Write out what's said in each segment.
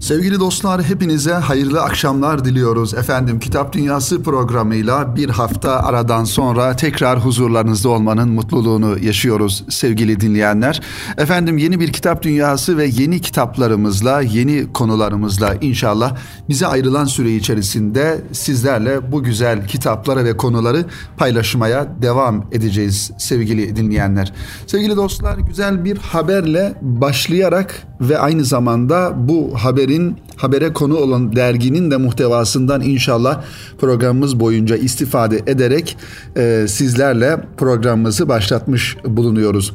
Sevgili dostlar hepinize hayırlı akşamlar diliyoruz. Efendim Kitap Dünyası programıyla bir hafta aradan sonra tekrar huzurlarınızda olmanın mutluluğunu yaşıyoruz sevgili dinleyenler. Efendim yeni bir Kitap Dünyası ve yeni kitaplarımızla, yeni konularımızla inşallah bize ayrılan süre içerisinde sizlerle bu güzel kitapları ve konuları paylaşmaya devam edeceğiz sevgili dinleyenler. Sevgili dostlar güzel bir haberle başlayarak ve aynı zamanda bu haberin habere konu olan derginin de muhtevasından inşallah programımız boyunca istifade ederek e, sizlerle programımızı başlatmış bulunuyoruz.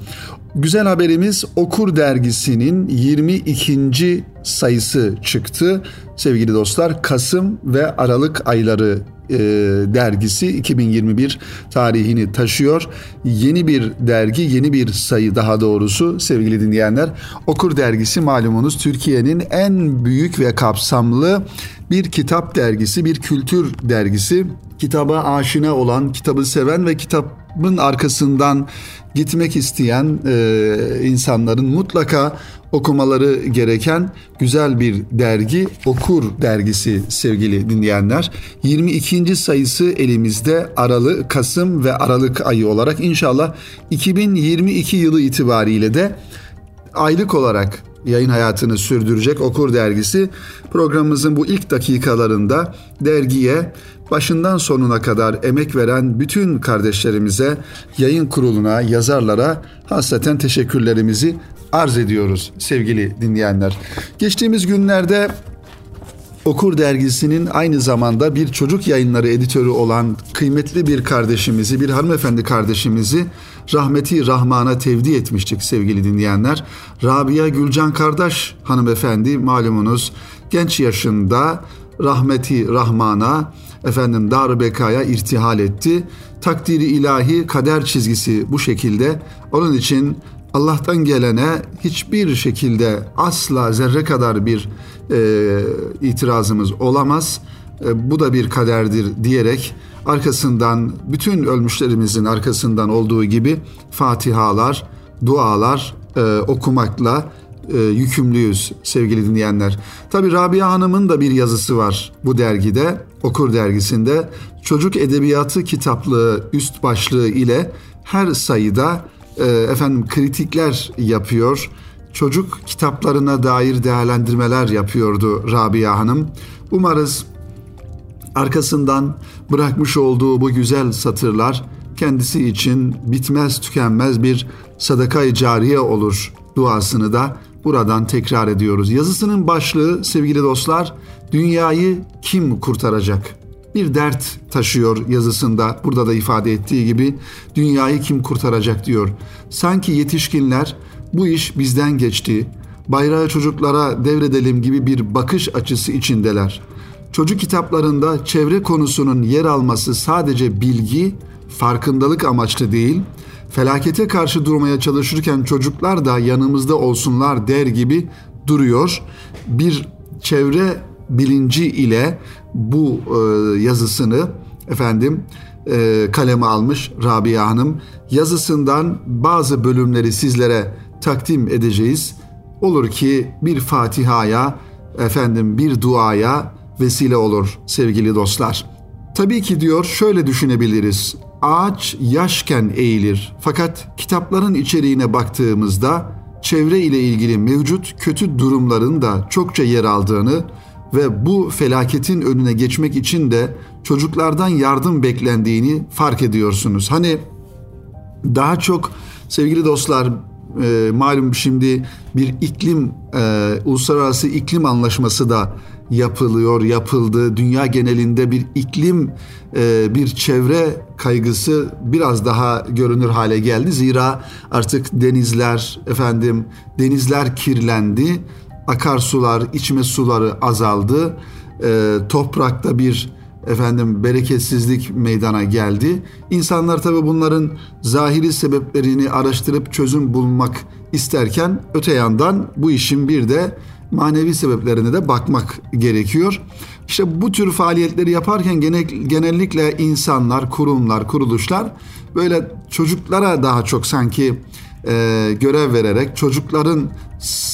Güzel haberimiz Okur dergisinin 22. sayısı çıktı. Sevgili dostlar Kasım ve Aralık ayları e, dergisi 2021 tarihini taşıyor. Yeni bir dergi, yeni bir sayı daha doğrusu sevgili dinleyenler. Okur dergisi malumunuz Türkiye'nin en büyük ve kapsamlı bir kitap dergisi, bir kültür dergisi. Kitaba aşina olan, kitabı seven ve kitabın arkasından gitmek isteyen e, insanların mutlaka okumaları gereken güzel bir dergi Okur dergisi sevgili dinleyenler. 22. sayısı elimizde Aralık, Kasım ve Aralık ayı olarak inşallah 2022 yılı itibariyle de aylık olarak yayın hayatını sürdürecek Okur dergisi programımızın bu ilk dakikalarında dergiye başından sonuna kadar emek veren bütün kardeşlerimize, yayın kuruluna, yazarlara hasreten teşekkürlerimizi arz ediyoruz sevgili dinleyenler. Geçtiğimiz günlerde Okur dergisinin aynı zamanda bir çocuk yayınları editörü olan kıymetli bir kardeşimizi, bir hanımefendi kardeşimizi rahmeti Rahman'a tevdi etmiştik sevgili dinleyenler. Rabia Gülcan Kardeş hanımefendi malumunuz genç yaşında rahmeti Rahman'a efendim dar bekaya irtihal etti. Takdiri ilahi kader çizgisi bu şekilde. Onun için Allah'tan gelene hiçbir şekilde asla zerre kadar bir e, itirazımız olamaz. E, bu da bir kaderdir diyerek arkasından bütün ölmüşlerimizin arkasından olduğu gibi fatihalar, dualar e, okumakla e, yükümlüyüz sevgili dinleyenler. Tabi Rabia Hanım'ın da bir yazısı var bu dergide, Okur dergisinde. Çocuk Edebiyatı kitaplığı üst başlığı ile her sayıda e, efendim kritikler yapıyor. Çocuk kitaplarına dair değerlendirmeler yapıyordu Rabia Hanım. Umarız arkasından bırakmış olduğu bu güzel satırlar kendisi için bitmez tükenmez bir sadaka-i cariye olur duasını da buradan tekrar ediyoruz. Yazısının başlığı sevgili dostlar dünyayı kim kurtaracak? Bir dert taşıyor yazısında burada da ifade ettiği gibi dünyayı kim kurtaracak diyor. Sanki yetişkinler bu iş bizden geçti, bayrağı çocuklara devredelim gibi bir bakış açısı içindeler. Çocuk kitaplarında çevre konusunun yer alması sadece bilgi, farkındalık amaçlı değil, felakete karşı durmaya çalışırken çocuklar da yanımızda olsunlar der gibi duruyor. Bir çevre bilinci ile bu e, yazısını efendim e, kaleme almış Rabia Hanım. Yazısından bazı bölümleri sizlere takdim edeceğiz. Olur ki bir Fatiha'ya, efendim bir duaya vesile olur sevgili dostlar. Tabii ki diyor şöyle düşünebiliriz. Ağaç yaşken eğilir. Fakat kitapların içeriğine baktığımızda çevre ile ilgili mevcut kötü durumların da çokça yer aldığını ve bu felaketin önüne geçmek için de çocuklardan yardım beklendiğini fark ediyorsunuz. Hani daha çok sevgili dostlar e, malum şimdi bir iklim e, uluslararası iklim anlaşması da yapılıyor, yapıldı. Dünya genelinde bir iklim, e, bir çevre kaygısı biraz daha görünür hale geldi. Zira artık denizler, efendim denizler kirlendi, akarsular, içme suları azaldı. E, toprakta bir efendim bereketsizlik meydana geldi. İnsanlar tabi bunların zahiri sebeplerini araştırıp çözüm bulmak isterken öte yandan bu işin bir de manevi sebeplerine de bakmak gerekiyor. İşte bu tür faaliyetleri yaparken genellikle insanlar, kurumlar, kuruluşlar böyle çocuklara daha çok sanki e, görev vererek çocukların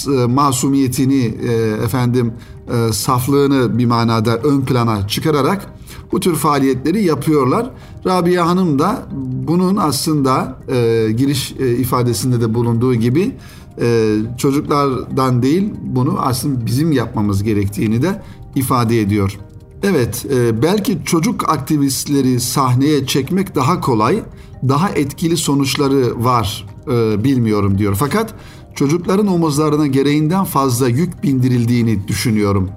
e, masumiyetini e, efendim e, saflığını bir manada ön plana çıkararak bu tür faaliyetleri yapıyorlar. Rabia Hanım da bunun aslında e, giriş e, ifadesinde de bulunduğu gibi e, çocuklardan değil bunu aslında bizim yapmamız gerektiğini de ifade ediyor. Evet, e, belki çocuk aktivistleri sahneye çekmek daha kolay, daha etkili sonuçları var e, bilmiyorum diyor. Fakat çocukların omuzlarına gereğinden fazla yük bindirildiğini düşünüyorum.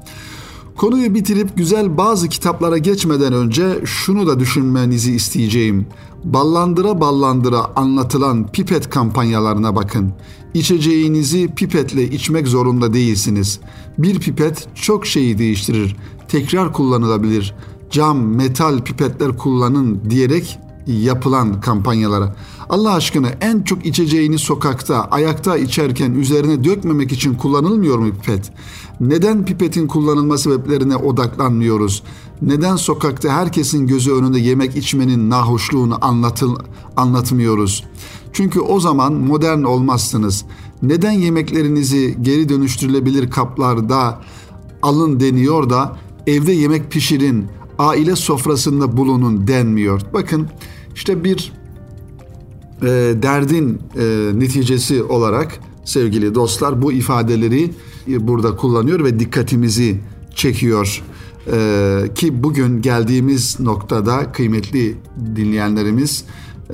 Konuyu bitirip güzel bazı kitaplara geçmeden önce şunu da düşünmenizi isteyeceğim. Ballandıra ballandıra anlatılan pipet kampanyalarına bakın. İçeceğinizi pipetle içmek zorunda değilsiniz. Bir pipet çok şeyi değiştirir. Tekrar kullanılabilir. Cam, metal pipetler kullanın diyerek yapılan kampanyalara. Allah aşkına en çok içeceğini sokakta, ayakta içerken üzerine dökmemek için kullanılmıyor mu pipet? Neden pipetin kullanılma sebeplerine odaklanmıyoruz? Neden sokakta herkesin gözü önünde yemek içmenin nahoşluğunu anlatıl, anlatmıyoruz? Çünkü o zaman modern olmazsınız. Neden yemeklerinizi geri dönüştürülebilir kaplarda alın deniyor da evde yemek pişirin, aile sofrasında bulunun denmiyor. Bakın işte bir e, derdin e, neticesi olarak sevgili dostlar bu ifadeleri burada kullanıyor ve dikkatimizi çekiyor. Ee, ki bugün geldiğimiz noktada kıymetli dinleyenlerimiz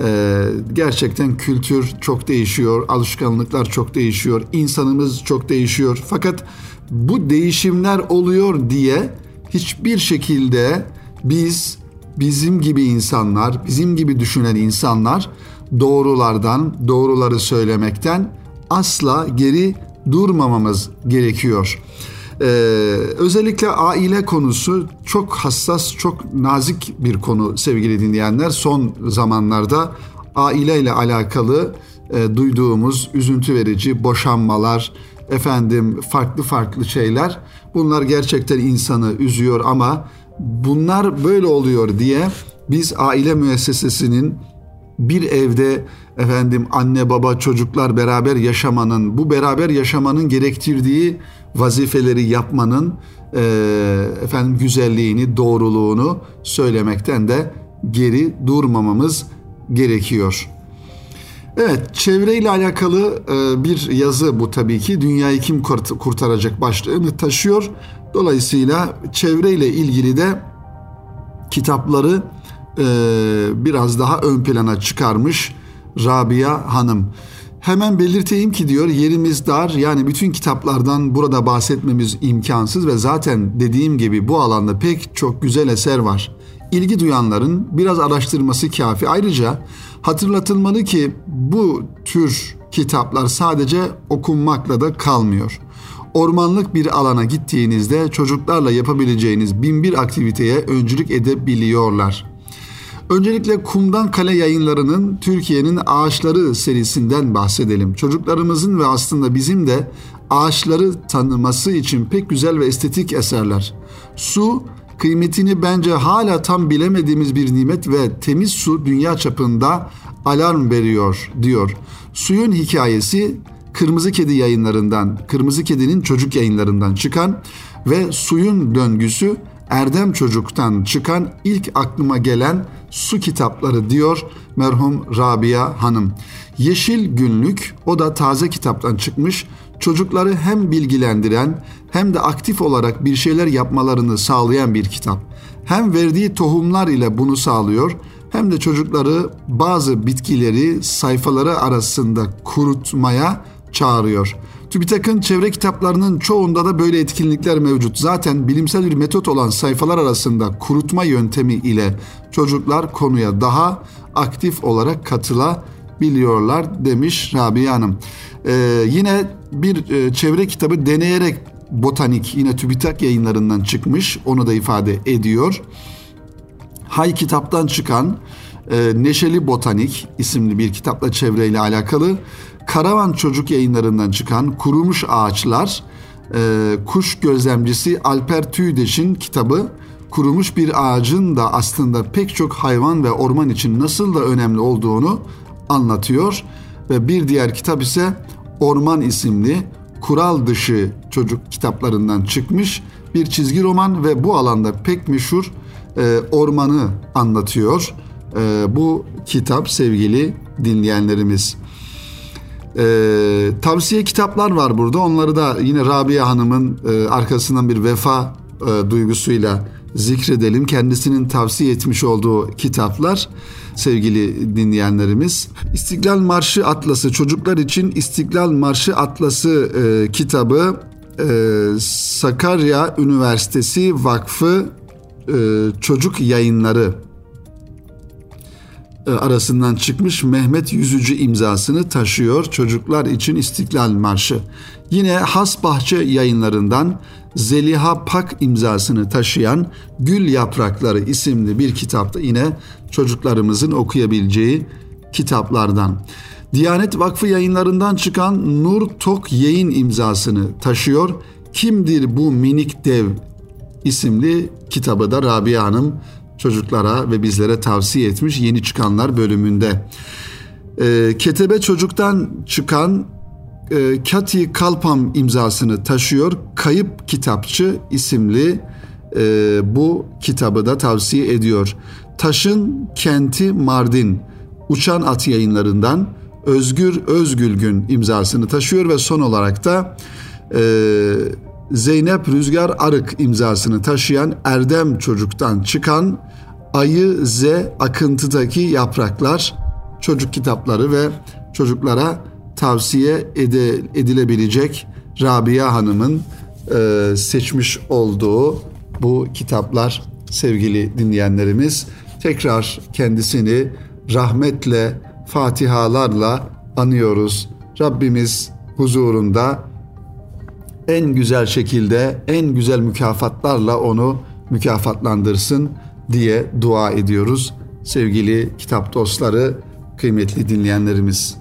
e, gerçekten kültür çok değişiyor, alışkanlıklar çok değişiyor, insanımız çok değişiyor. Fakat bu değişimler oluyor diye hiçbir şekilde biz bizim gibi insanlar, bizim gibi düşünen insanlar doğrulardan, doğruları söylemekten asla geri durmamamız gerekiyor. Ee, özellikle aile konusu çok hassas, çok nazik bir konu sevgili dinleyenler. Son zamanlarda aileyle alakalı e, duyduğumuz üzüntü verici boşanmalar, efendim farklı farklı şeyler bunlar gerçekten insanı üzüyor ama bunlar böyle oluyor diye biz aile müessesesinin bir evde efendim anne baba çocuklar beraber yaşamanın bu beraber yaşamanın gerektirdiği vazifeleri yapmanın e, efendim güzelliğini doğruluğunu söylemekten de geri durmamamız gerekiyor. Evet, çevreyle alakalı e, bir yazı bu tabii ki. Dünyayı kim kurtaracak başlığını taşıyor. Dolayısıyla çevreyle ilgili de kitapları e, biraz daha ön plana çıkarmış Rabia Hanım. Hemen belirteyim ki diyor yerimiz dar yani bütün kitaplardan burada bahsetmemiz imkansız ve zaten dediğim gibi bu alanda pek çok güzel eser var. İlgi duyanların biraz araştırması kafi. Ayrıca hatırlatılmalı ki bu tür kitaplar sadece okunmakla da kalmıyor. Ormanlık bir alana gittiğinizde çocuklarla yapabileceğiniz bin bir aktiviteye öncülük edebiliyorlar. Öncelikle Kumdan Kale yayınlarının Türkiye'nin Ağaçları serisinden bahsedelim. Çocuklarımızın ve aslında bizim de ağaçları tanıması için pek güzel ve estetik eserler. Su, kıymetini bence hala tam bilemediğimiz bir nimet ve temiz su dünya çapında alarm veriyor diyor. Suyun hikayesi Kırmızı Kedi yayınlarından, Kırmızı Kedi'nin çocuk yayınlarından çıkan ve suyun döngüsü Erdem Çocuk'tan çıkan ilk aklıma gelen su kitapları diyor merhum Rabia Hanım. Yeşil Günlük o da taze kitaptan çıkmış. Çocukları hem bilgilendiren hem de aktif olarak bir şeyler yapmalarını sağlayan bir kitap. Hem verdiği tohumlar ile bunu sağlıyor hem de çocukları bazı bitkileri sayfaları arasında kurutmaya çağırıyor. TÜBİTAK'ın çevre kitaplarının çoğunda da böyle etkinlikler mevcut. Zaten bilimsel bir metot olan sayfalar arasında kurutma yöntemi ile çocuklar konuya daha aktif olarak katılabiliyorlar demiş Rabia Hanım. Ee, yine bir e, çevre kitabı deneyerek botanik yine TÜBİTAK yayınlarından çıkmış. Onu da ifade ediyor. Hay kitaptan çıkan e, Neşeli Botanik isimli bir kitapla çevreyle alakalı Karavan Çocuk yayınlarından çıkan Kurumuş Ağaçlar, e, kuş gözlemcisi Alper Tüydeş'in kitabı kurumuş bir ağacın da aslında pek çok hayvan ve orman için nasıl da önemli olduğunu anlatıyor. ve bir diğer kitap ise Orman isimli kural dışı çocuk kitaplarından çıkmış bir çizgi roman ve bu alanda pek meşhur e, ormanı anlatıyor. E, bu kitap sevgili dinleyenlerimiz. E, tavsiye kitaplar var burada. Onları da yine Rabia Hanım'ın e, arkasından bir vefa e, duygusuyla zikredelim. Kendisinin tavsiye etmiş olduğu kitaplar sevgili dinleyenlerimiz. İstiklal Marşı Atlası çocuklar için İstiklal Marşı Atlası e, kitabı e, Sakarya Üniversitesi Vakfı e, Çocuk Yayınları arasından çıkmış Mehmet Yüzücü imzasını taşıyor Çocuklar için İstiklal Marşı. Yine Hasbahçe yayınlarından Zeliha Pak imzasını taşıyan Gül Yaprakları isimli bir kitapta yine çocuklarımızın okuyabileceği kitaplardan. Diyanet Vakfı yayınlarından çıkan Nur Tok Yayın imzasını taşıyor. Kimdir bu minik dev isimli kitabı da Rabia Hanım çocuklara ve bizlere tavsiye etmiş yeni çıkanlar bölümünde. E, Ketebe Çocuk'tan çıkan e, Kati Kalpam imzasını taşıyor. Kayıp Kitapçı isimli e, bu kitabı da tavsiye ediyor. Taşın Kenti Mardin Uçan At yayınlarından Özgür Özgülgün imzasını taşıyor ve son olarak da e, Zeynep Rüzgar Arık imzasını taşıyan Erdem Çocuk'tan çıkan Ayı Z Akıntıdaki Yapraklar çocuk kitapları ve çocuklara tavsiye edilebilecek Rabia Hanım'ın e, seçmiş olduğu bu kitaplar sevgili dinleyenlerimiz. Tekrar kendisini rahmetle, fatihalarla anıyoruz. Rabbimiz huzurunda en güzel şekilde, en güzel mükafatlarla onu mükafatlandırsın diye dua ediyoruz. Sevgili kitap dostları, kıymetli dinleyenlerimiz.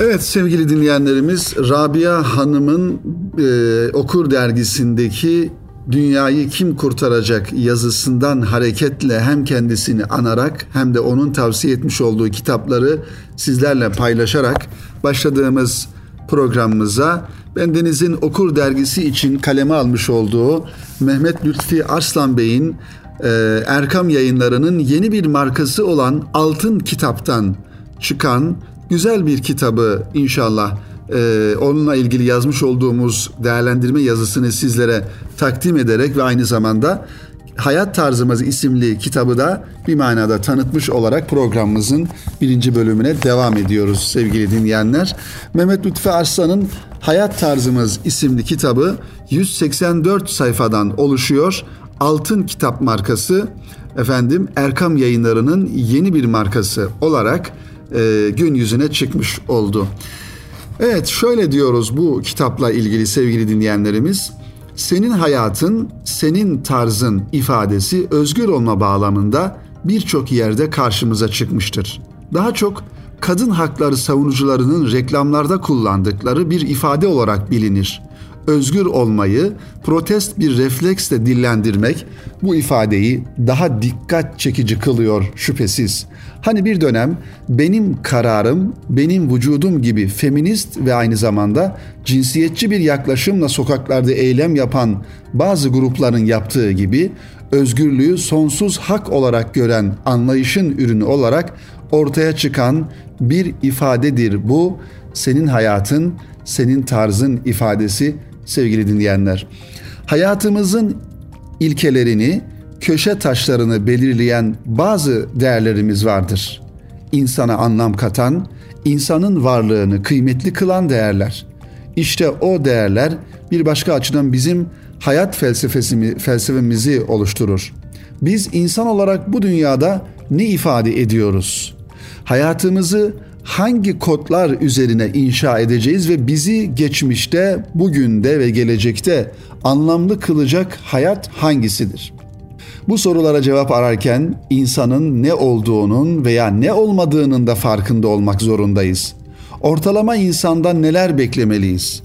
Evet sevgili dinleyenlerimiz Rabia Hanım'ın e, Okur dergisindeki Dünyayı Kim Kurtaracak yazısından hareketle hem kendisini anarak hem de onun tavsiye etmiş olduğu kitapları sizlerle paylaşarak başladığımız programımıza ben Deniz'in Okur dergisi için kaleme almış olduğu Mehmet Lütfi Arslan Bey'in e, Erkam yayınlarının yeni bir markası olan Altın Kitap'tan çıkan güzel bir kitabı inşallah e, onunla ilgili yazmış olduğumuz değerlendirme yazısını sizlere takdim ederek ve aynı zamanda Hayat Tarzımız isimli kitabı da bir manada tanıtmış olarak programımızın birinci bölümüne devam ediyoruz sevgili dinleyenler. Mehmet Lütfi Arslan'ın Hayat Tarzımız isimli kitabı 184 sayfadan oluşuyor. Altın Kitap markası efendim Erkam Yayınları'nın yeni bir markası olarak e, gün yüzüne çıkmış oldu. Evet şöyle diyoruz bu kitapla ilgili sevgili dinleyenlerimiz. Senin hayatın, senin tarzın ifadesi özgür olma bağlamında birçok yerde karşımıza çıkmıştır. Daha çok kadın hakları savunucularının reklamlarda kullandıkları bir ifade olarak bilinir özgür olmayı protest bir refleksle dillendirmek bu ifadeyi daha dikkat çekici kılıyor şüphesiz. Hani bir dönem benim kararım, benim vücudum gibi feminist ve aynı zamanda cinsiyetçi bir yaklaşımla sokaklarda eylem yapan bazı grupların yaptığı gibi özgürlüğü sonsuz hak olarak gören anlayışın ürünü olarak ortaya çıkan bir ifadedir bu. Senin hayatın, senin tarzın ifadesi sevgili dinleyenler. Hayatımızın ilkelerini, köşe taşlarını belirleyen bazı değerlerimiz vardır. İnsana anlam katan, insanın varlığını kıymetli kılan değerler. İşte o değerler bir başka açıdan bizim hayat felsefesimi, felsefemizi oluşturur. Biz insan olarak bu dünyada ne ifade ediyoruz? Hayatımızı hangi kodlar üzerine inşa edeceğiz ve bizi geçmişte, bugünde ve gelecekte anlamlı kılacak hayat hangisidir? Bu sorulara cevap ararken insanın ne olduğunun veya ne olmadığının da farkında olmak zorundayız. Ortalama insandan neler beklemeliyiz?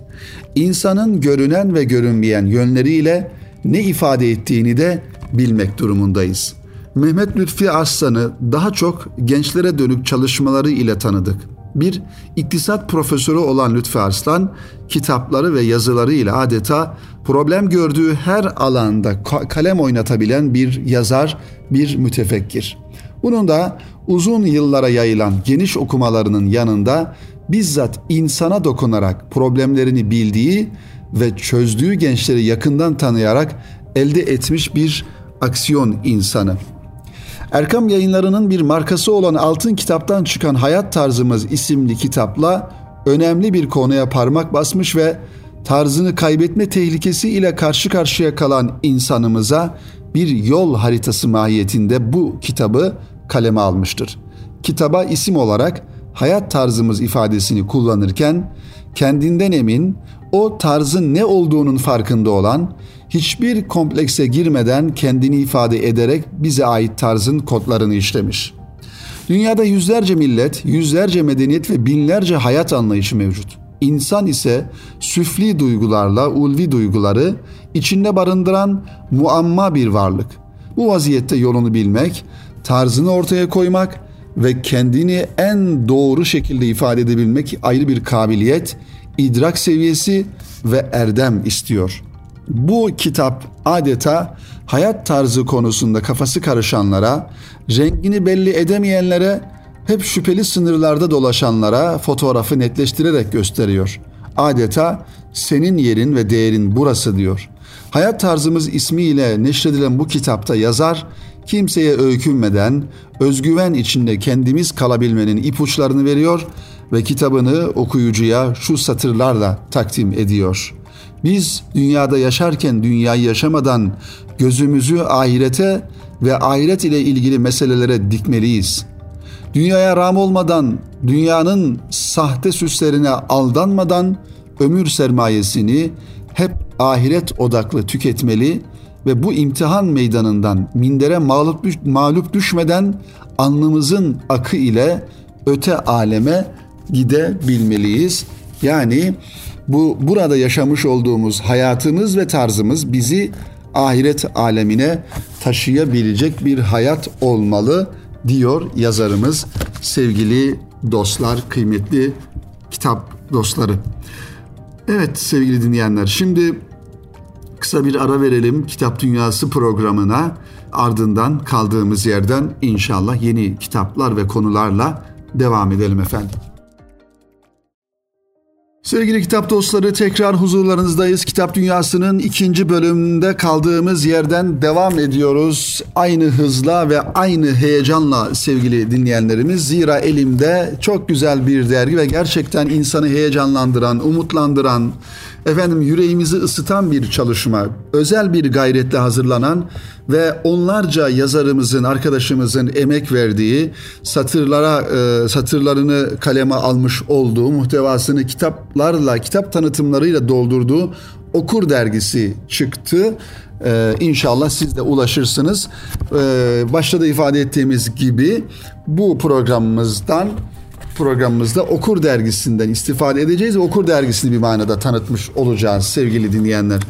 İnsanın görünen ve görünmeyen yönleriyle ne ifade ettiğini de bilmek durumundayız. Mehmet Lütfi Arslan'ı daha çok gençlere dönük çalışmaları ile tanıdık. bir iktisat profesörü olan Lütfi Arslan kitapları ve yazılarıyla adeta problem gördüğü her alanda kalem oynatabilen bir yazar, bir mütefekkir. Bunun da uzun yıllara yayılan geniş okumalarının yanında bizzat insana dokunarak problemlerini bildiği ve çözdüğü gençleri yakından tanıyarak elde etmiş bir aksiyon insanı. Erkam yayınlarının bir markası olan Altın Kitap'tan çıkan Hayat Tarzımız isimli kitapla önemli bir konuya parmak basmış ve tarzını kaybetme tehlikesi ile karşı karşıya kalan insanımıza bir yol haritası mahiyetinde bu kitabı kaleme almıştır. Kitaba isim olarak hayat tarzımız ifadesini kullanırken kendinden emin, o tarzın ne olduğunun farkında olan, hiçbir komplekse girmeden kendini ifade ederek bize ait tarzın kodlarını işlemiş. Dünyada yüzlerce millet, yüzlerce medeniyet ve binlerce hayat anlayışı mevcut. İnsan ise süfli duygularla ulvi duyguları içinde barındıran muamma bir varlık. Bu vaziyette yolunu bilmek, tarzını ortaya koymak ve kendini en doğru şekilde ifade edebilmek ayrı bir kabiliyet, idrak seviyesi ve erdem istiyor. Bu kitap adeta hayat tarzı konusunda kafası karışanlara, rengini belli edemeyenlere, hep şüpheli sınırlarda dolaşanlara fotoğrafı netleştirerek gösteriyor. Adeta senin yerin ve değerin burası diyor. Hayat tarzımız ismiyle neşredilen bu kitapta yazar kimseye öykünmeden özgüven içinde kendimiz kalabilmenin ipuçlarını veriyor ve kitabını okuyucuya şu satırlarla takdim ediyor. Biz dünyada yaşarken dünyayı yaşamadan gözümüzü ahirete ve ahiret ile ilgili meselelere dikmeliyiz. Dünyaya ram olmadan, dünyanın sahte süslerine aldanmadan ömür sermayesini hep ahiret odaklı tüketmeli ve bu imtihan meydanından mindere mağlup, mağlup düşmeden alnımızın akı ile öte aleme gidebilmeliyiz. Yani bu burada yaşamış olduğumuz hayatımız ve tarzımız bizi ahiret alemine taşıyabilecek bir hayat olmalı diyor yazarımız sevgili dostlar, kıymetli kitap dostları. Evet sevgili dinleyenler şimdi kısa bir ara verelim Kitap Dünyası programına. Ardından kaldığımız yerden inşallah yeni kitaplar ve konularla devam edelim efendim. Sevgili kitap dostları tekrar huzurlarınızdayız. Kitap Dünyası'nın ikinci bölümünde kaldığımız yerden devam ediyoruz. Aynı hızla ve aynı heyecanla sevgili dinleyenlerimiz. Zira elimde çok güzel bir dergi ve gerçekten insanı heyecanlandıran, umutlandıran, efendim yüreğimizi ısıtan bir çalışma, özel bir gayretle hazırlanan ve onlarca yazarımızın, arkadaşımızın emek verdiği, satırlara e, satırlarını kaleme almış olduğu, muhtevasını kitaplarla, kitap tanıtımlarıyla doldurduğu Okur dergisi çıktı. Ee, inşallah siz de ulaşırsınız. Ee, başta da ifade ettiğimiz gibi bu programımızdan programımızda Okur dergisinden istifade edeceğiz ve Okur dergisini bir manada tanıtmış olacağız sevgili dinleyenler.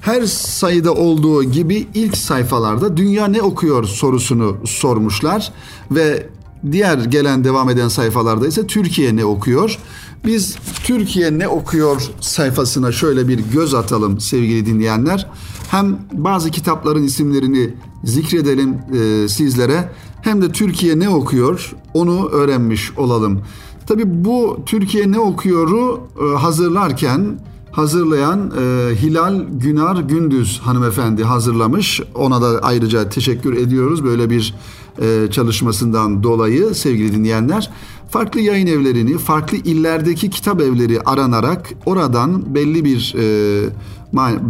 Her sayıda olduğu gibi ilk sayfalarda dünya ne okuyor sorusunu sormuşlar ve diğer gelen devam eden sayfalarda ise Türkiye ne okuyor? Biz Türkiye ne okuyor sayfasına şöyle bir göz atalım sevgili dinleyenler. Hem bazı kitapların isimlerini zikredelim e, sizlere hem de Türkiye ne okuyor onu öğrenmiş olalım. Tabi bu Türkiye ne okuyoru e, hazırlarken hazırlayan e, Hilal Günar Gündüz hanımefendi hazırlamış. Ona da ayrıca teşekkür ediyoruz böyle bir e, çalışmasından dolayı sevgili dinleyenler. Farklı yayın evlerini, farklı illerdeki kitap evleri aranarak oradan belli bir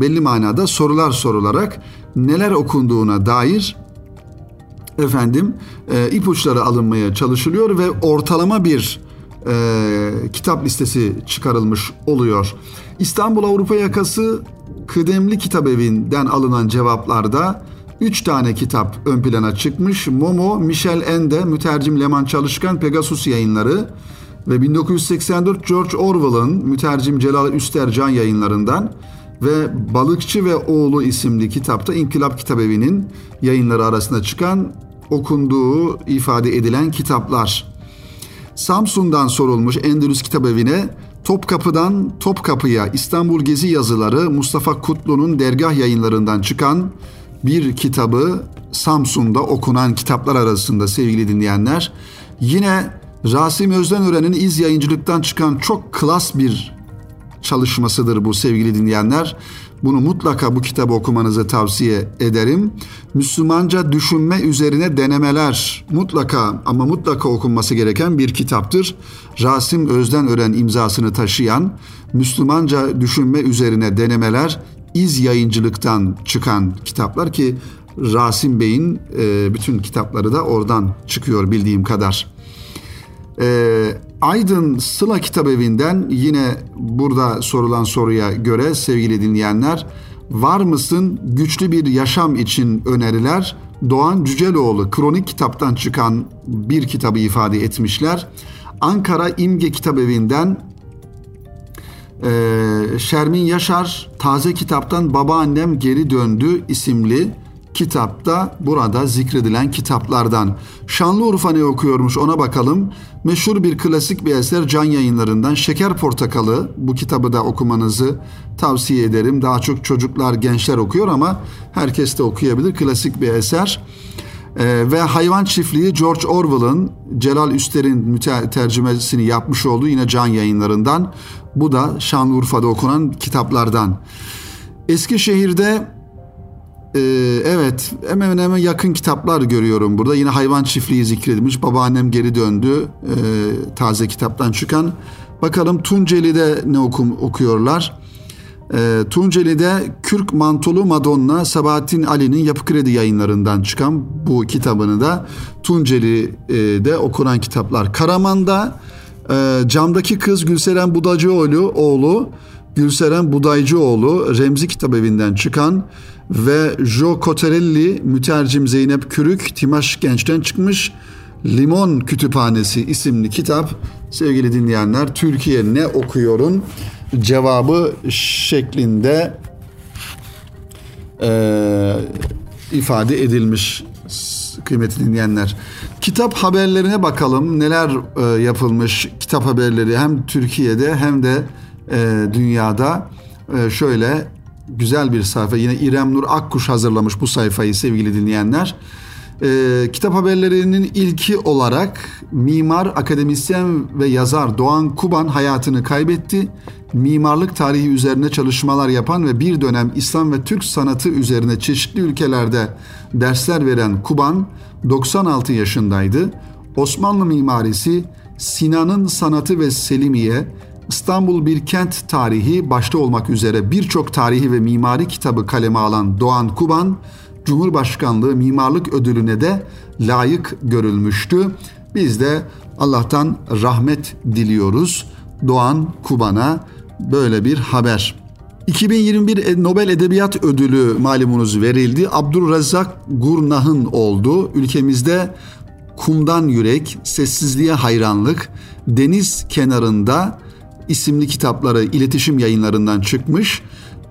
belli manada sorular sorularak neler okunduğuna dair efendim e, ipuçları alınmaya çalışılıyor ve ortalama bir e, kitap listesi çıkarılmış oluyor. İstanbul Avrupa Yakası Kıdemli Kitap Evi'nden alınan cevaplarda 3 tane kitap ön plana çıkmış. Momo, Michel Ende, mütercim Leman Çalışkan, Pegasus yayınları ve 1984 George Orwell'ın mütercim Celal Üstercan yayınlarından ve Balıkçı ve Oğlu isimli kitapta İnkılap Kitabevi'nin yayınları arasında çıkan okunduğu ifade edilen kitaplar. Samsun'dan sorulmuş Endülüs Kitabevi'ne Topkapı'dan Topkapı'ya İstanbul Gezi yazıları Mustafa Kutlu'nun dergah yayınlarından çıkan bir kitabı Samsun'da okunan kitaplar arasında sevgili dinleyenler. Yine Rasim Özdenören'in iz yayıncılıktan çıkan çok klas bir çalışmasıdır bu sevgili dinleyenler. Bunu mutlaka bu kitabı okumanızı tavsiye ederim. Müslümanca düşünme üzerine denemeler mutlaka ama mutlaka okunması gereken bir kitaptır. Rasim Özden Ören imzasını taşıyan Müslümanca düşünme üzerine denemeler iz yayıncılıktan çıkan kitaplar ki Rasim Bey'in e, bütün kitapları da oradan çıkıyor bildiğim kadar. E, Aydın Sıla Kitabevi'nden yine burada sorulan soruya göre sevgili dinleyenler var mısın güçlü bir yaşam için öneriler Doğan Cüceloğlu kronik kitaptan çıkan bir kitabı ifade etmişler. Ankara İmge Kitabevi'nden e, Şermin Yaşar taze kitaptan Babaannem Geri Döndü isimli kitapta burada zikredilen kitaplardan. Şanlıurfa ne okuyormuş ona bakalım. Meşhur bir klasik bir eser Can Yayınlarından Şeker Portakalı bu kitabı da okumanızı tavsiye ederim. Daha çok çocuklar, gençler okuyor ama herkes de okuyabilir. Klasik bir eser. Ee, ve Hayvan Çiftliği George Orwell'ın Celal Üster'in tercümesini yapmış olduğu yine Can Yayınlarından. Bu da Şanlıurfa'da okunan kitaplardan. Eskişehir'de ee, evet hemen hemen yakın kitaplar görüyorum burada. Yine hayvan çiftliği zikredilmiş. Babaannem geri döndü. Ee, taze kitaptan çıkan. Bakalım Tunceli'de ne okum, okuyorlar. Ee, Tunceli'de Kürk Mantolu Madonna Sabahattin Ali'nin Yapı Kredi yayınlarından çıkan bu kitabını da Tunceli'de okunan kitaplar. Karaman'da e, Camdaki Kız Gülseren Budacıoğlu oğlu Gülseren Budaycıoğlu Remzi Kitabevi'nden çıkan ve Jo Coterelli mütercim Zeynep Kürük Timaş Genç'ten çıkmış. Limon Kütüphanesi isimli kitap. Sevgili dinleyenler Türkiye ne okuyorun? Cevabı şeklinde e, ifade edilmiş kıymetli dinleyenler. Kitap haberlerine bakalım. Neler e, yapılmış kitap haberleri hem Türkiye'de hem de e, dünyada. E, şöyle güzel bir sayfa. Yine İrem Nur Akkuş hazırlamış bu sayfayı sevgili dinleyenler. Ee, kitap haberlerinin ilki olarak mimar, akademisyen ve yazar Doğan Kuban hayatını kaybetti. Mimarlık tarihi üzerine çalışmalar yapan ve bir dönem İslam ve Türk sanatı üzerine çeşitli ülkelerde dersler veren Kuban 96 yaşındaydı. Osmanlı mimarisi, Sinan'ın sanatı ve Selimiye, İstanbul bir kent tarihi başta olmak üzere birçok tarihi ve mimari kitabı kaleme alan Doğan Kuban, Cumhurbaşkanlığı Mimarlık Ödülüne de layık görülmüştü. Biz de Allah'tan rahmet diliyoruz Doğan Kuban'a böyle bir haber. 2021 Nobel Edebiyat Ödülü malumunuz verildi. Abdurrezzak Gurnah'ın oldu. Ülkemizde Kumdan Yürek, Sessizliğe Hayranlık, Deniz Kenarında isimli kitapları iletişim yayınlarından çıkmış.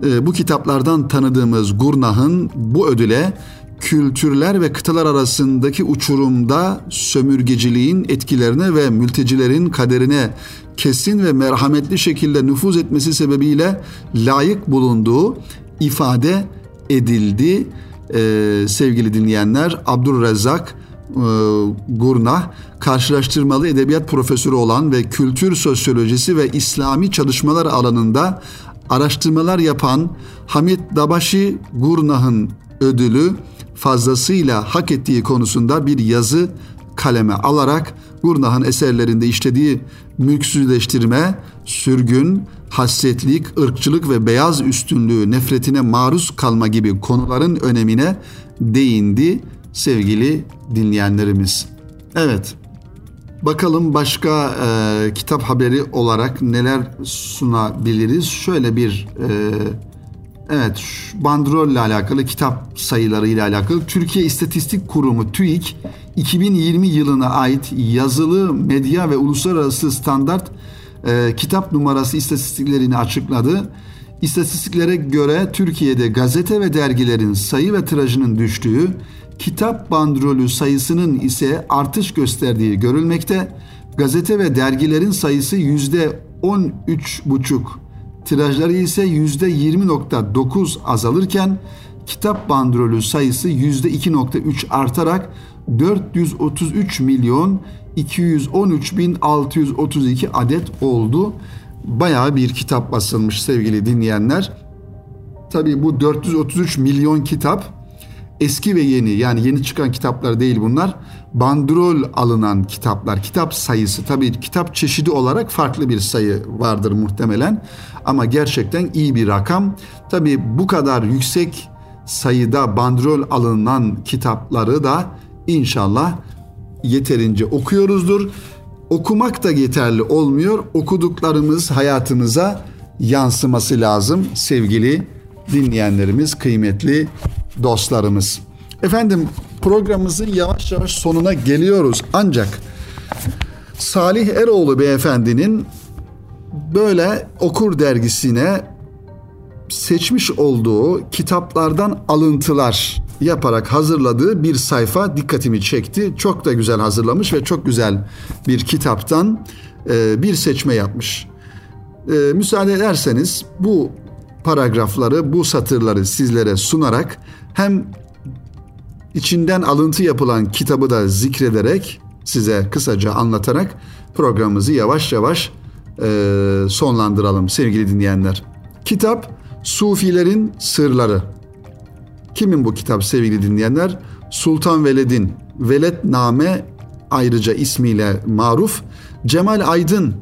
Ee, bu kitaplardan tanıdığımız Gurnah'ın bu ödüle kültürler ve kıtalar arasındaki uçurumda sömürgeciliğin etkilerine ve mültecilerin kaderine kesin ve merhametli şekilde nüfuz etmesi sebebiyle layık bulunduğu ifade edildi. Ee, sevgili dinleyenler Abdurrezzak Gurnah karşılaştırmalı edebiyat profesörü olan ve kültür sosyolojisi ve İslami çalışmalar alanında araştırmalar yapan Hamit Dabashi Gurnah'ın ödülü fazlasıyla hak ettiği konusunda bir yazı kaleme alarak Gurnah'ın eserlerinde işlediği mülksüzleştirme, sürgün, hasretlik, ırkçılık ve beyaz üstünlüğü nefretine maruz kalma gibi konuların önemine değindi sevgili dinleyenlerimiz. Evet, bakalım başka e, kitap haberi olarak neler sunabiliriz? Şöyle bir e, evet bandrol ile alakalı kitap sayıları ile alakalı Türkiye İstatistik Kurumu TÜİK 2020 yılına ait yazılı medya ve uluslararası standart e, kitap numarası istatistiklerini açıkladı. İstatistiklere göre Türkiye'de gazete ve dergilerin sayı ve tirajının düştüğü, kitap bandrolü sayısının ise artış gösterdiği görülmekte. Gazete ve dergilerin sayısı yüzde 13,5, tirajları ise yüzde 20.9 azalırken kitap bandrolü sayısı yüzde 2.3 artarak 433 milyon 213 bin 632 adet oldu. Bayağı bir kitap basılmış sevgili dinleyenler. Tabii bu 433 milyon kitap eski ve yeni yani yeni çıkan kitaplar değil bunlar. Bandrol alınan kitaplar, kitap sayısı tabii kitap çeşidi olarak farklı bir sayı vardır muhtemelen. Ama gerçekten iyi bir rakam. Tabii bu kadar yüksek sayıda bandrol alınan kitapları da inşallah yeterince okuyoruzdur. Okumak da yeterli olmuyor. Okuduklarımız hayatımıza yansıması lazım sevgili dinleyenlerimiz, kıymetli dostlarımız. Efendim programımızın yavaş yavaş sonuna geliyoruz. Ancak Salih Eroğlu beyefendinin böyle okur dergisine seçmiş olduğu kitaplardan alıntılar yaparak hazırladığı bir sayfa dikkatimi çekti. Çok da güzel hazırlamış ve çok güzel bir kitaptan e, bir seçme yapmış. E, müsaade ederseniz bu paragrafları, bu satırları sizlere sunarak hem içinden alıntı yapılan kitabı da zikrederek size kısaca anlatarak programımızı yavaş yavaş e, sonlandıralım sevgili dinleyenler. Kitap Sufilerin Sırları. Kimin bu kitap sevgili dinleyenler? Sultan Veled'in Veledname ayrıca ismiyle maruf Cemal Aydın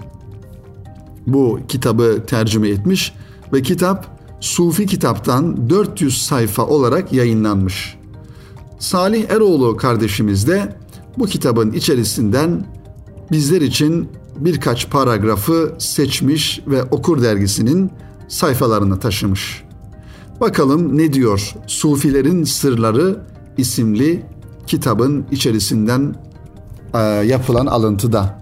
bu kitabı tercüme etmiş ve kitap Sufi kitaptan 400 sayfa olarak yayınlanmış. Salih Eroğlu kardeşimiz de bu kitabın içerisinden bizler için birkaç paragrafı seçmiş ve Okur dergisinin sayfalarını taşımış. Bakalım ne diyor Sufilerin Sırları isimli kitabın içerisinden e, yapılan alıntıda.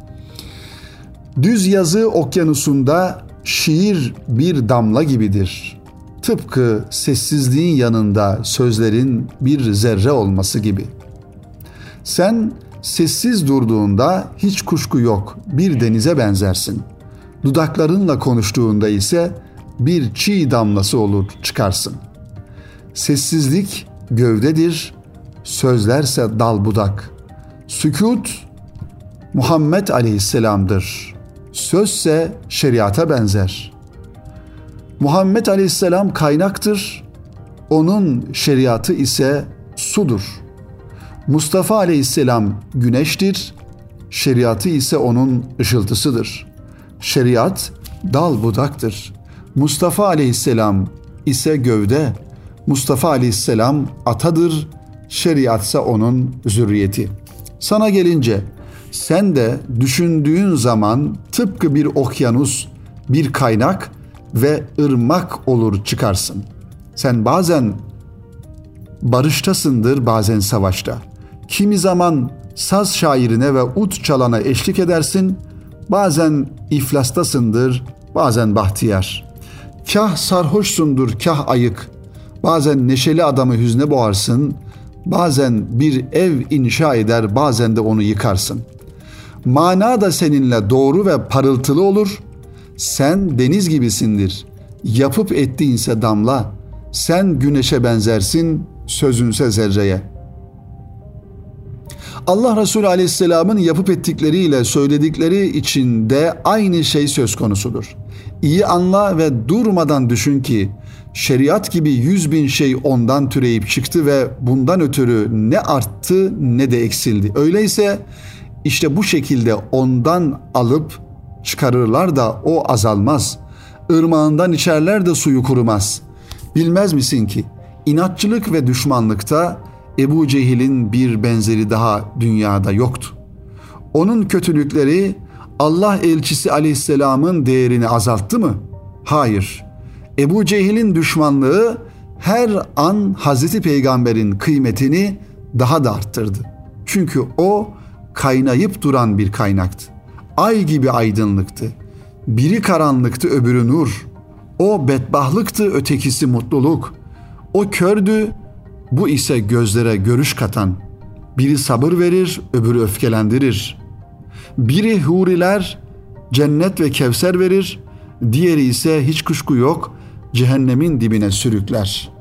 Düz yazı okyanusunda şiir bir damla gibidir. Tıpkı sessizliğin yanında sözlerin bir zerre olması gibi. Sen sessiz durduğunda hiç kuşku yok bir denize benzersin. Dudaklarınla konuştuğunda ise bir çiğ damlası olur çıkarsın. Sessizlik gövdedir, sözlerse dal budak. Sükut Muhammed Aleyhisselam'dır. Sözse şeriata benzer. Muhammed Aleyhisselam kaynaktır. Onun şeriatı ise sudur. Mustafa Aleyhisselam güneştir. Şeriatı ise onun ışıltısıdır. Şeriat dal budaktır. Mustafa aleyhisselam ise gövde, Mustafa aleyhisselam atadır, şeriatsa onun zürriyeti. Sana gelince sen de düşündüğün zaman tıpkı bir okyanus, bir kaynak ve ırmak olur çıkarsın. Sen bazen barıştasındır, bazen savaşta. Kimi zaman saz şairine ve ut çalana eşlik edersin, bazen iflastasındır, bazen bahtiyar. Kah sarhoşsundur, kah ayık. Bazen neşeli adamı hüzne boğarsın, bazen bir ev inşa eder, bazen de onu yıkarsın. Mana da seninle doğru ve parıltılı olur. Sen deniz gibisindir. Yapıp ettiğinse damla. Sen güneşe benzersin, sözünse zerreye.'' Allah Resulü Aleyhisselam'ın yapıp ettikleriyle söyledikleri için de aynı şey söz konusudur. İyi anla ve durmadan düşün ki şeriat gibi yüz bin şey ondan türeyip çıktı ve bundan ötürü ne arttı ne de eksildi. Öyleyse işte bu şekilde ondan alıp çıkarırlar da o azalmaz. Irmağından içerler de suyu kurumaz. Bilmez misin ki inatçılık ve düşmanlıkta Ebu Cehil'in bir benzeri daha dünyada yoktu. Onun kötülükleri Allah elçisi aleyhisselamın değerini azalttı mı? Hayır. Ebu Cehil'in düşmanlığı her an Hazreti Peygamber'in kıymetini daha da arttırdı. Çünkü o kaynayıp duran bir kaynaktı. Ay gibi aydınlıktı. Biri karanlıktı, öbürü nur. O bedbahlıktı, ötekisi mutluluk. O kördü, bu ise gözlere görüş katan. Biri sabır verir, öbürü öfkelendirir. Biri huriler cennet ve kevser verir, diğeri ise hiç kuşku yok cehennemin dibine sürükler.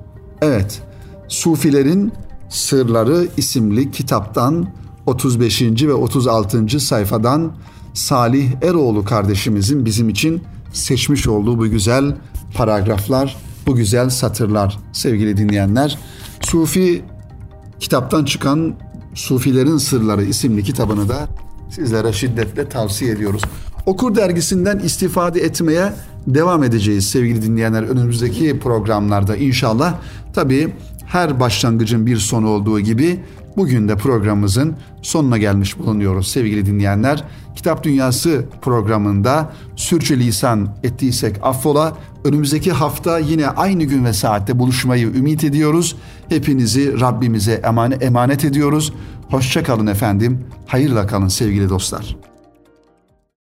Evet, Sufilerin Sırları isimli kitaptan 35. ve 36. sayfadan Salih Eroğlu kardeşimizin bizim için seçmiş olduğu bu güzel paragraflar, bu güzel satırlar sevgili dinleyenler. Sufi kitaptan çıkan Sufilerin Sırları isimli kitabını da sizlere şiddetle tavsiye ediyoruz. Okur dergisinden istifade etmeye devam edeceğiz sevgili dinleyenler önümüzdeki programlarda inşallah. Tabii her başlangıcın bir sonu olduğu gibi bugün de programımızın sonuna gelmiş bulunuyoruz sevgili dinleyenler. Kitap Dünyası programında sürçülisan ettiysek affola. Önümüzdeki hafta yine aynı gün ve saatte buluşmayı ümit ediyoruz. Hepinizi Rabbimize emanet ediyoruz. Hoşça kalın efendim. Hayırla kalın sevgili dostlar.